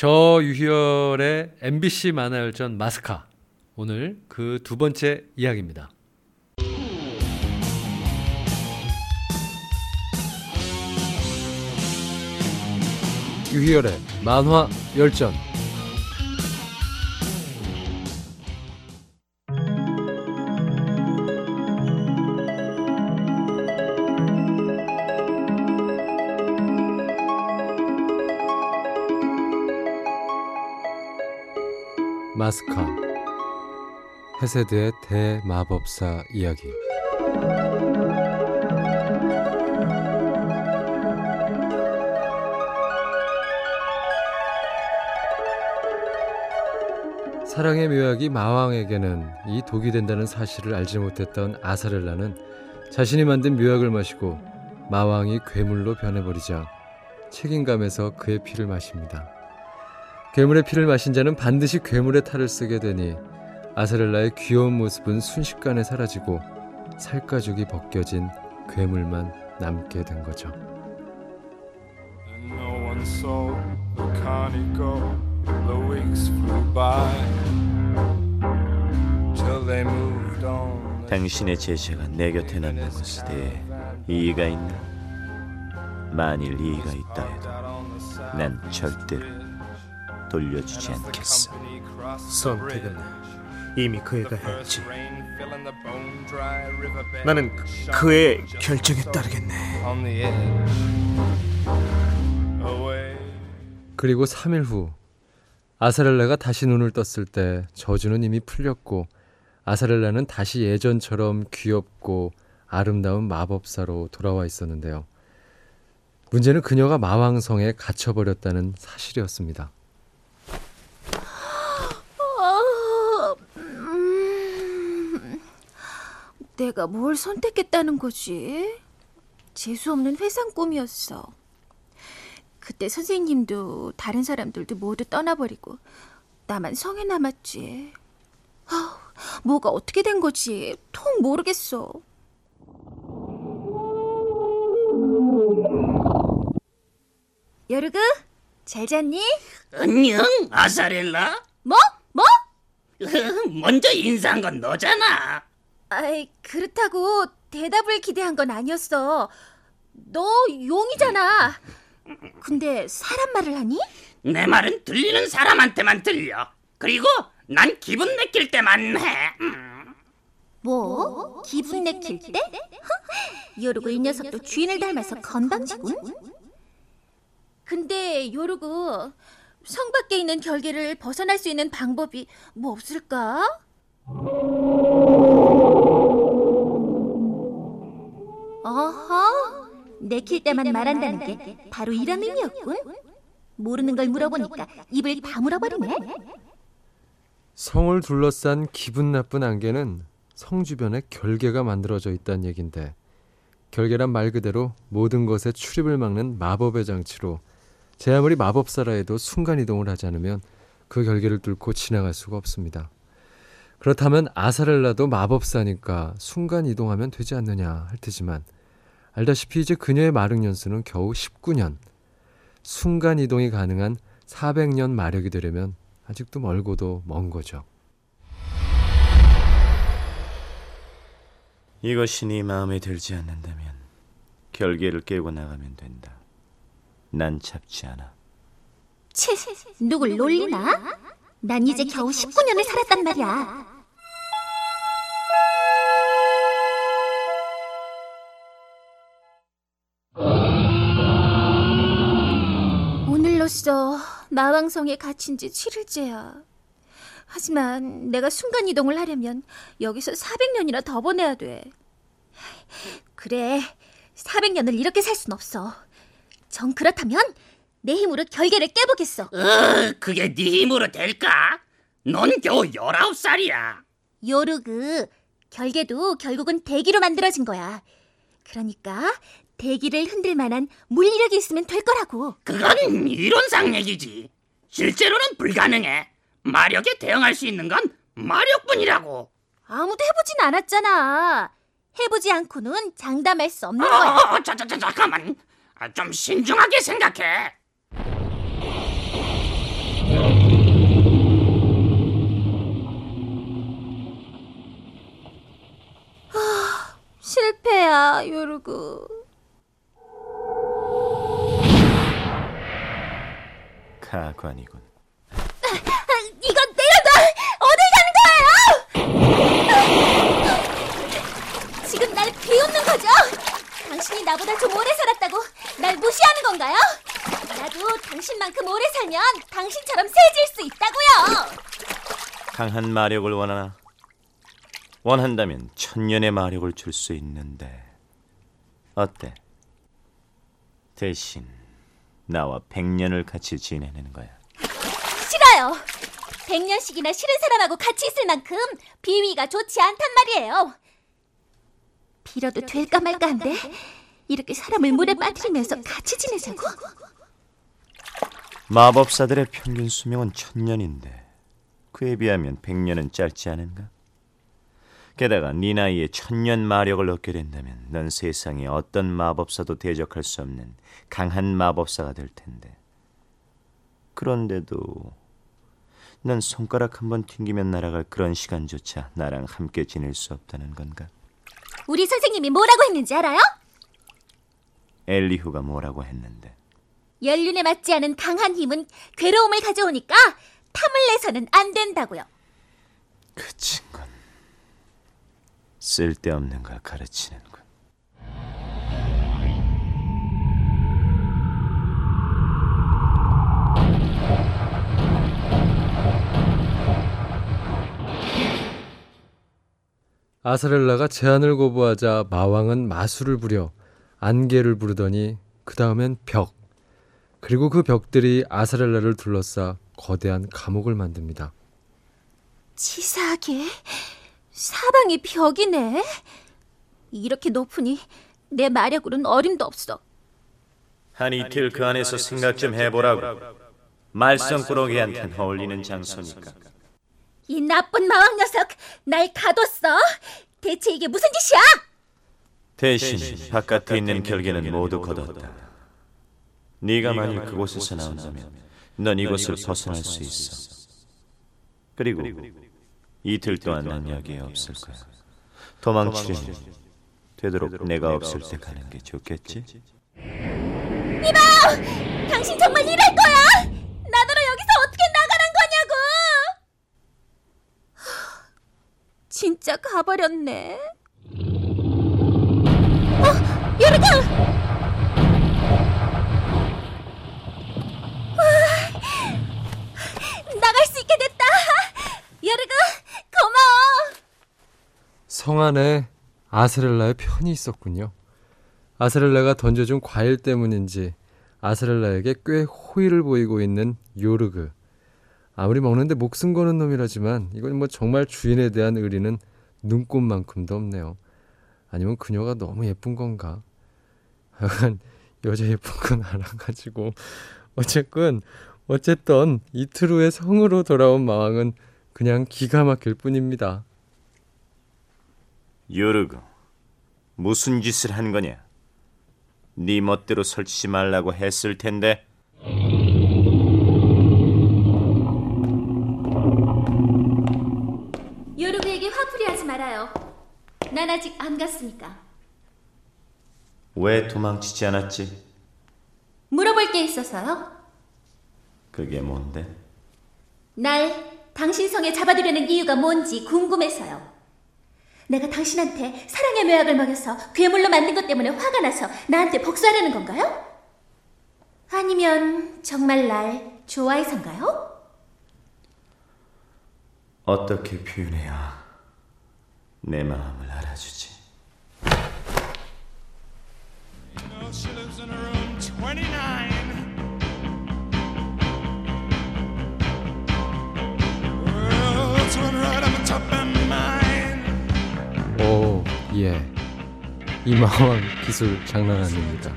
저 유희열의 MBC 만화열전 마스카. 오늘 그 두 번째 이야기입니다. 유희열의 만화 열전. 마스카 헤세드의 대마법사 이야기 사랑의 묘약이 마왕에게는 이 독이 된다는 사실을 알지 못했던 아사렐라는 자신이 만든 묘약을 마시고 마왕이 괴물로 변해버리자 책임감에서 그의 피를 마십니다. 괴물의 피를 마신 자는 반드시 괴물의 탈을 쓰게 되니 아사렐라의 귀여운 모습은 순식간에 사라지고 살가죽이 벗겨진 괴물만 남게 된 거죠. No one saw the carney go. The weeks flew by till they moved on. 당신의 제자가 내 곁에 남는 것에 대해 이의가 있나? 만일 이의가 있다 해도 난 절대로 돌려주지 않겠어. 선택은 이미 그 애가 했지. 나는 그 애의 결정에 따르겠네. 그리고 3일 후 아사렐라가 다시 눈을 떴을 때 저주는 이미 풀렸고 아사렐라는 다시 예전처럼 귀엽고 아름다운 마법사로 돌아와 있었는데요. 문제는 그녀가 마왕성에 갇혀버렸다는 사실이었습니다. 내가 뭘 선택했다는 거지? 재수 없는 회상 꿈이었어. 그때 선생님도 다른 사람들도 모두 떠나버리고 나만 성에 남았지. 아, 뭐가 어떻게 된 거지? 통 모르겠어. 여르그, 잘 잤니? 안녕, 아사렐라. 뭐? 뭐? 먼저 인사한 건 너잖아. 아이, 그렇다고 대답을 기대한 건 아니었어. 너 용이잖아. 근데 사람 말을 하니? 내 말은 들리는 사람한테만 들려. 그리고 난 기분 내킬 때만 해. 음. 뭐? 기분 내킬 때? 요르고 이 녀석도 주인을 닮아서 건방지군. 근데 요르고 성 밖에 있는 결계를 벗어날 수 있는 방법이 뭐 없을까? 어허, 내킬 때만 말한다는 게 바로 이런 의미였군. 모르는 걸 물어보니까 입을 다물어 버리네. 성을 둘러싼 기분 나쁜 안개는 성 주변에 결계가 만들어져 있다는 얘긴데 결계란 말 그대로 모든 것에 출입을 막는 마법의 장치로 제 아무리 마법사라 해도 순간 이동을 하지 않으면 그 결계를 뚫고 지나갈 수가 없습니다. 그렇다면 아사렐라도 마법사니까 순간 이동하면 되지 않느냐 할 테지만 알다시피 이제 그녀의 마력 연수는 겨우 19년. 순간 이동이 가능한 400년 마력이 되려면 아직도 멀고도 먼 거죠. 이것이 네 마음에 들지 않는다면 결계를 깨고 나가면 된다. 난 잡지 않아. 치, 누굴 놀리나? 난 이제 겨우 19년을 살았단 말이야. 오늘로써 마왕성에 갇힌 지 7일째야. 하지만 내가 순간 이동을 하려면 여기서 400년이나 더 보내야 돼. 그래, 400년을 이렇게 살 순 없어. 정 그렇다면 내 힘으로 결계를 깨보겠어. 어, 그게 네 힘으로 될까? 넌 겨우 19살이야. 요르그, 결계도 결국은 대기로 만들어진 거야. 그러니까 대기를 흔들 만한 물리력이 있으면 될 거라고. 그건 이론상 얘기지. 실제로는 불가능해. 마력에 대응할 수 있는 건 마력뿐이라고. 아무도 해보진 않았잖아. 해보지 않고는 장담할 수 없는 어, 거야. 어, 어, 자, 자, 잠깐만. 아, 좀 신중하게 생각해. 아, 실패야, 요르구. 가관이군. 이건 내려놔! 어딜 가는 거예요? 지금 날 비웃는 거죠? 당신이 나보다 좀 오래 살았다고 날 무시하는 건가요? 나도 당신만큼 오래 살면 당신처럼 세질 수 있다고요. 강한 마력을 원하나? 원한다면 천년의 마력을 줄 수 있는데 어때? 대신 나와 백년을 같이 지내는 거야. 싫어요. 100년씩이나 싫은 사람하고 같이 있을 만큼 비위가 좋지 않단 말이에요. 빌어도 될까 말까 한데 이렇게 사람을 물에 빠뜨리면서 같이 지내자고? 마법사들의 평균 수명은 천년인데 그에 비하면 백년은 짧지 않은가? 게다가 네 나이에 천년 마력을 얻게 된다면 넌 세상에 어떤 마법사도 대적할 수 없는 강한 마법사가 될 텐데 그런데도 넌 손가락 한 번 튕기면 날아갈 그런 시간조차 나랑 함께 지낼 수 없다는 건가? 우리 선생님이 뭐라고 했는지 알아요? 엘리후가 뭐라고 했는데 연륜에 맞지 않은 강한 힘은 괴로움을 가져오니까 탐을 내서는 안 된다고요. 그 친구는 쓸데없는 걸 가르치는군. 아사렐라가 제안을 거부하자 마왕은 마술을 부려 안개를 부르더니 그 다음엔 벽 그리고 그 벽들이 아사렐라를 둘러싸 거대한 감옥을 만듭니다. 치사하게 사방이 벽이네. 이렇게 높으니 내 마력으로는 어림도 없어. 한 이틀 그 안에서 생각 좀 해보라고. 말썽꾸러기한텐 어울리는 장소니까. 이 나쁜 마왕 녀석 날 가뒀어. 대체 이게 무슨 짓이야? 대신 바깥에 있는 결계는 모두 걷었다. 네가 만일 그곳에서 나온다면 넌 이곳을 벗어날 수 있어. 그리고 이틀 동안 난 여기에 없을 거야. 도망치려면 되도록 내가 없을 때 가는 게 좋겠지? 당신 정말 이럴 거야? 나더러 여기서 어떻게 나가란 거냐고? 하, 진짜 가버렸네. 어, 요르가! 나갈 수 있게 됐다. 요르가 고마워. 성 안에 아스렐라의 편이 있었군요. 아스렐라가 던져준 과일 때문인지 아스렐라에게 꽤 호의를 보이고 있는 요르그. 아무리 먹는데 목숨 거는 놈이라지만 이건 뭐 정말 주인에 대한 의리는 눈꽃만큼도 없네요. 아니면 그녀가 너무 예쁜 건가? 약간 여자 예쁜 건 알아가지고 어쨌건 어쨌든 이틀 후에 성으로 돌아온 마왕은 그냥 기가 막힐 뿐입니다. 요르고 무슨 짓을 한 거냐? 네 멋대로 설치지 말라고 했을 텐데 요르그에게 화풀이 하지 말아요. 난 아직 안 갔으니까. 왜 도망치지 않았지? 물어볼 게 있어서요. 그게 뭔데? 날 당신 성에 잡아두려는 이유가 뭔지 궁금해서요. 내가 당신한테 사랑의 묘약을 먹여서 괴물로 만든 것 때문에 화가 나서 나한테 복수하려는 건가요? 아니면 정말 날 좋아해서인가요? 어떻게 표현해야 내 마음을 알아주지? know 예. 이 마왕 기술 장난 아닙니다.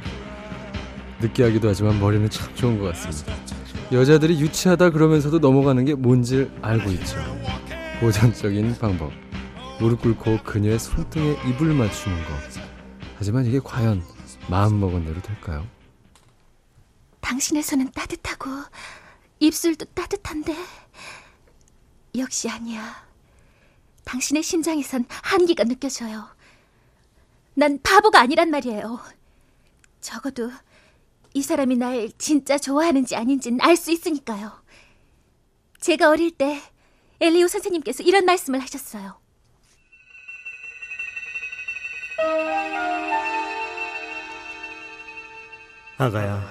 느끼하기도 하지만 머리는 참 좋은 것 같습니다. 여자들이 유치하다 그러면서도 넘어가는 게 뭔지 알고 있죠. 고전적인 방법. 무릎 꿇고 그녀의 손등에 입을 맞추는 것. 하지만 이게 과연 마음먹은 대로 될까요? 손은 따뜻하고 입술도 따뜻한데 역시 아니야. 당신의 심장에선 한기가 느껴져요. 난 바보가 아니란 말이에요. 적어도 이 사람이 날 진짜 좋아하는지 아닌지는 알 수 있으니까요. 제가 어릴 때 엘리오 선생님께서 이런 말씀을 하셨어요. 아가야,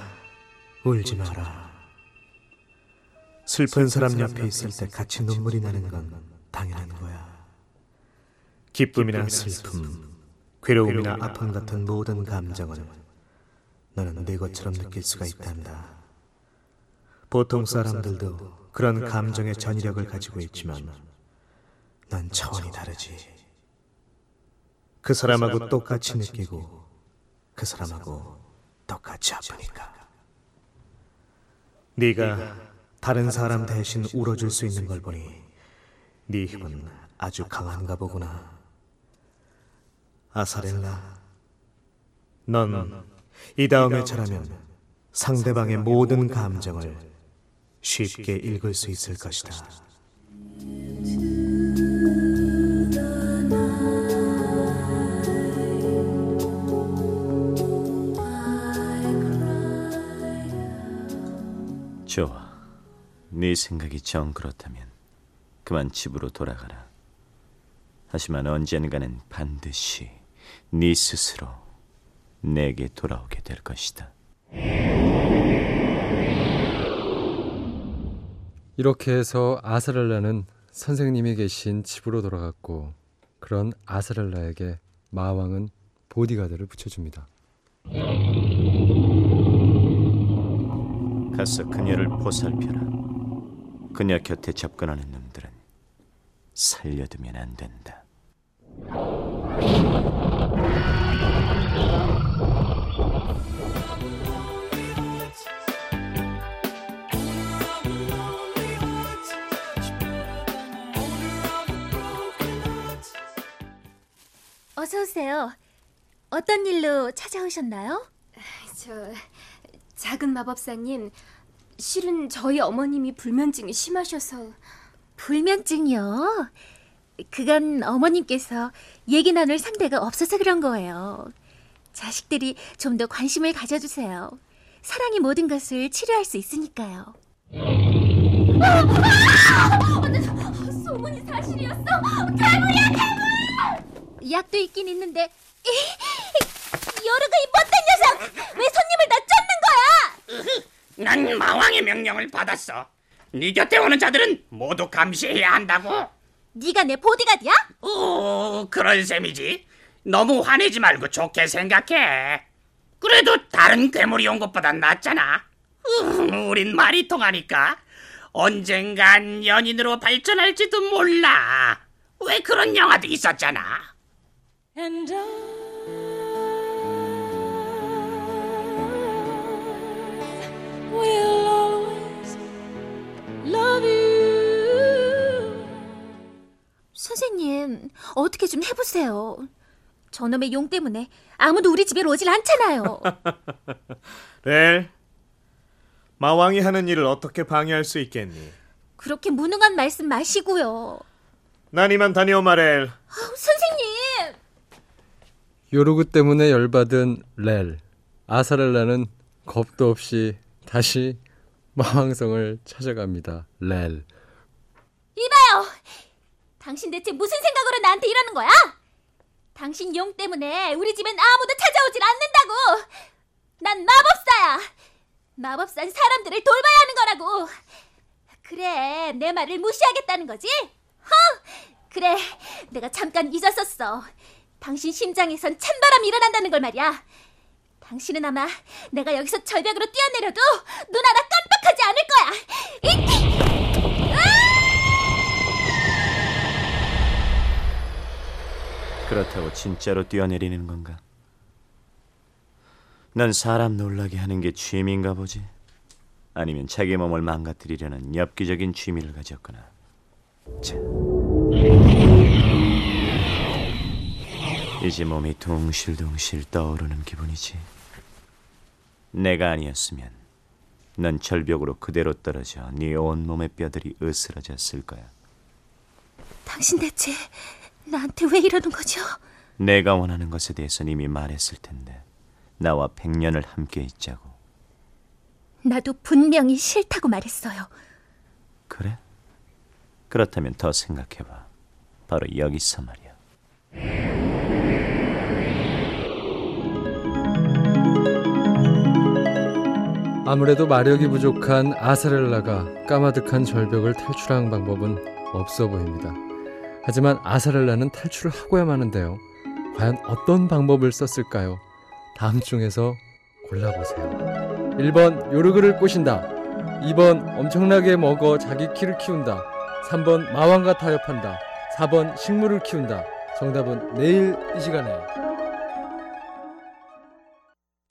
울지 마라. 슬픈 사람 옆에 있을 때 같이 눈물이 나는 건 당연한 거야. 기쁨이나 슬픔, 괴로움이나 아픔 같은 모든 감정은 너는 내 것처럼 느낄 수가 있단다. 보통 사람들도 그런 감정의 전이력을 가지고 있지만 넌 차원이 다르지. 그 사람하고 똑같이 느끼고 그 사람하고 똑같이 아프니까. 네가 다른 사람 대신 울어줄 수 있는 걸 보니 네 힘은 아주 강한가 보구나. 아사렐라, 넌 이 다음에 잘하면 상대방의 모든 감정을 쉽게 읽을 수 있을 것이다. 좋아. 네 생각이 정 그렇다면 그만 집으로 돌아가라. 하지만 언젠가는 반드시 네 스스로 내게 돌아오게 될 것이다. 이렇게 해서 아스랄라는 선생님이 계신 집으로 돌아갔고 그런 아스랄라에게 마왕은 보디가드를 붙여줍니다. 가서 그녀를 보살펴라. 그녀 곁에 접근하는 놈들은 살려두면 안 된다. 어서 오세요. 어떤 일로 찾아오셨나요? 저 작은 마법사님 실은 저희 어머님이 불면증이 심하셔서 불면증이요. 그건 어머님께서 얘기 나눌 상대가 없어서 그런 거예요. 자식들이 좀 더 관심을 가져주세요. 사랑이 모든 것을 치료할 수 있으니까요. 소문이 사실이었어. 괴물이야, 괴물! 약도 있긴 있는데 여르가 이 못된 녀석! 왜 손님을 다 쫓는 거야? 난 마왕의 명령을 받았어. 네 곁에 오는 자들은 모두 감시해야 한다고. 네가 내 보디가드야? 오, 그런 셈이지. 너무 화내지 말고 좋게 생각해. 그래도 다른 괴물이 온 것보단 낫잖아. 음, 우린 말이 통하니까 언젠간 연인으로 발전할지도 몰라. 왜 그런 영화도 있었잖아. 선생님, 어떻게 좀 해보세요. 저놈의 용 때문에 아무도 우리 집에 오질 않잖아요. 렐, 마왕이 하는 일을 어떻게 방해할 수 있겠니? 그렇게 무능한 말씀 마시고요. 난 이만 다녀오마 렐. 아우, 선생님! 요르그 때문에 열받은 렐 아사렐라는 겁도 없이 다시 마왕성을 찾아갑니다. 렐 이봐요! 당신 대체 무슨 생각으로 나한테 이러는 거야? 당신 용 때문에 우리 집엔 아무도 찾아오질 않는다고! 난 마법사야! 마법사는 사람들을 돌봐야 하는 거라고! 그래, 내 말을 무시하겠다는 거지? 허! 그래, 내가 잠깐 잊었었어. 당신 심장에선 찬바람이 일어난다는 걸 말이야. 당신은 아마 내가 여기서 절벽으로 뛰어내려도 눈 하나 깜빡하지 않을 거야! 이- 그렇다고 진짜로 뛰어내리는 건가? 넌 사람 놀라게 하는 게 취미인가 보지? 아니면 자기 몸을 망가뜨리려는 엽기적인 취미를 가졌거나. 자. 이제 몸이 둥실둥실 떠오르는 기분이지. 내가 아니었으면 넌 절벽으로 그대로 떨어져 네 온몸의 뼈들이 으스러졌을 거야. 당신 대체 나한테 왜 이러는 거죠? 내가 원하는 것에 대해서 이미 말했을 텐데 나와 백년을 함께 있자고. 나도 분명히 싫다고 말했어요. 그래? 그렇다면 더 생각해봐. 바로 여기서 말이야. 아무래도 마력이 부족한 아사렐라가 까마득한 절벽을 탈출하는 방법은 없어 보입니다. 하지만 아사렐라는 탈출을 하고야 마는데요. 과연 어떤 방법을 썼을까요? 다음 중에서 골라보세요. 1번 요르그를 꼬신다. 2번 엄청나게 먹어 자기 키를 키운다. 3번 마왕과 타협한다. 4번 식물을 키운다. 정답은 내일 이 시간에